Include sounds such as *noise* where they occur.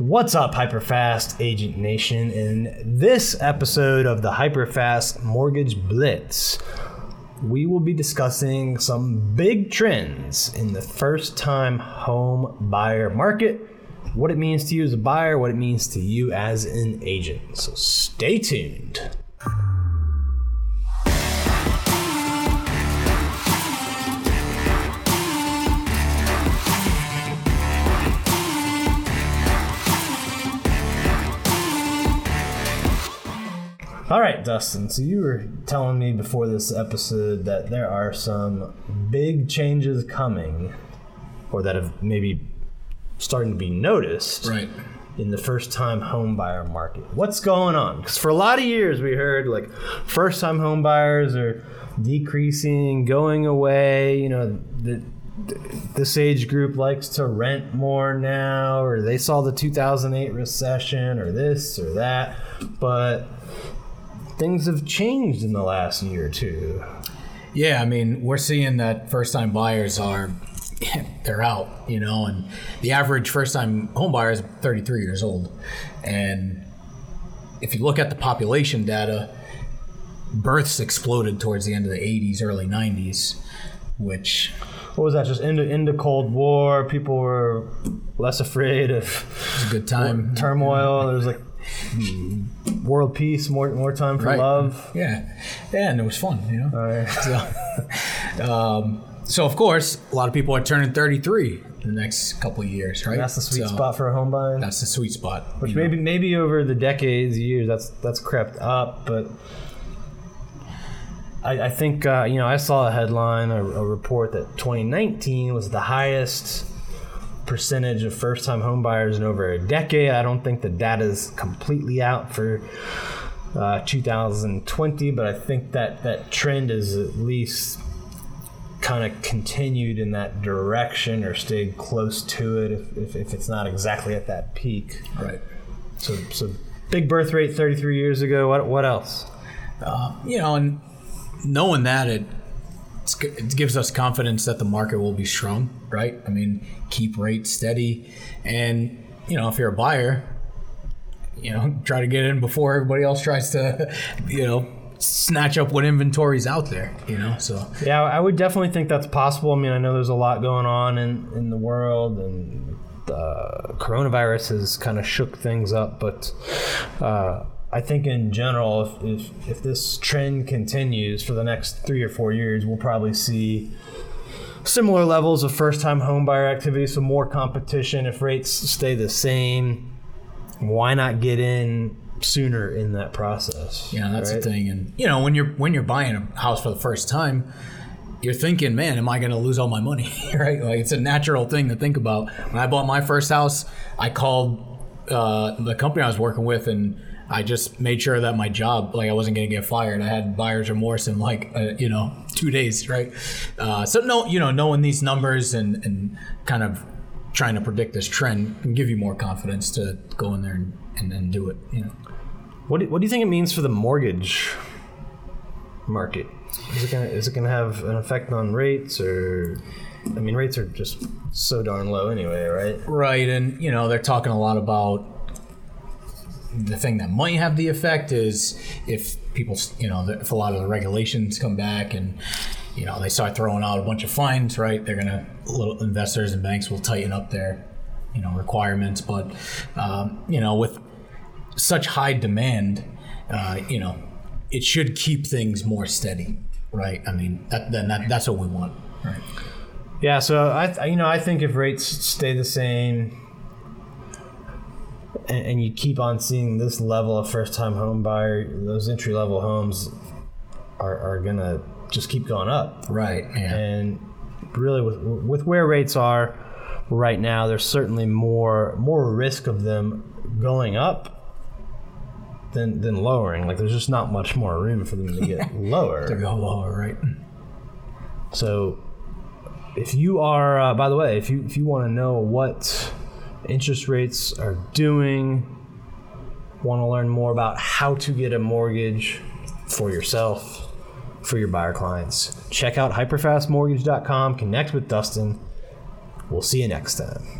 What's up, Hyperfast Agent Nation? In this episode of the Hyperfast Mortgage Blitz, we will be discussing some big trends in the first time home buyer market, what it means to you as a buyer, what it means to you as an agent. So stay tuned. All right, Dustin. So you were telling me before this episode that there are some big changes coming, or that have maybe starting to be noticed Right. in the first-time home buyer market. What's going on? Because for a lot of years we heard like first-time home buyers are decreasing, going away. You know, the, this age group likes to rent more now, or they saw the 2008 recession, or this or that, but things have changed in the last year or two. Yeah, I mean, we're seeing that first time buyers are *laughs* they're out, you know, and the average first time home buyer is 33 years old. And if you look at the population data, births exploded towards the end of the 80s, early 90s, which What was that? Just into into Cold War, people were less afraid of is a good time. turmoil. There was like world peace, more more time for Right. love. Yeah. Yeah, and it was fun, you know. Right. *laughs* So, um, so of course, a lot of people are turning 33 in the next couple of years, right? That's the sweet So, spot for a home buying. That's the sweet spot. Which you know. maybe maybe over the decades, years, that's that's crept up, but I, I think uh, you know I saw a headline, a, a report that 2019 was the highest percentage of first-time home buyers in over a decade. I don't think the data is completely out for uh, 2020, but I think that that trend is at least kind of continued in that direction or stayed close to it if, if, if it's not exactly at that peak. Right. So, so big birth rate 33 years ago. What, what else? you know, and knowing that it it gives us confidence that the market will be strong, right? I mean, keep rates steady, and you know, if you're a buyer, you know, try to get in before everybody else tries to, *laughs* you know, snatch up what inventory's out there. You know, so Yeah, I would definitely think that's possible. I mean, I know there's a lot going on in, in the world, and the coronavirus has kind of shook things up. But uh, I think in general, if, if, if this trend continues for the next three or four years, we'll probably see similar levels of first time home buyer activity, so more competition. If rates stay the same, why not get in sooner in that process? Yeah, that's right? the thing. And you know, when you're when you're buying a house for the first time, you're thinking, "Man, am I going to lose all my money?" *laughs* right? Like it's a natural thing to think about. When I bought my first house, I called uh, the company I was working with, and I just made sure that my job, like I wasn't going to get fired. I had buyer's remorse in like uh, you know *laughs* two days, right? Uh, so no, you know, knowing these numbers and and kind of trying to predict this trend can give you more confidence to go in there and, and, and do it. You know. What do, what do you think it means for the mortgage market? Is it gonna is it gonna have an effect on rates or? I mean, rates are just so darn low anyway, right? Right, and you know they're talking a lot about the thing that might have the effect is if people, you know, if a lot of the regulations come back and you know they start throwing out a bunch of fines, right? They're gonna little investors and banks will tighten up their you know requirements, but um, you know with such high demand, uh, you know, it should keep things more steady, right? I mean, that, then that, that's what we want, right? Yeah, so I, I- you know, I think if rates stay the same, and, and you keep on seeing this level of first-time home buyer, those entry-level homes are, are gonna just keep going up. Right. Yeah. And really, with with where rates are right now, there's certainly more more risk of them going up than than lowering. Like, there's just not much more room for them to get *laughs* lower. to go lower, right? So, if you are, uh, by the way, if you if you want to know what interest rates are doing, want to learn more about how to get a mortgage for yourself, for your buyer clients, check out hyperfastmortgage.com. Connect with Dustin. We'll see you next time.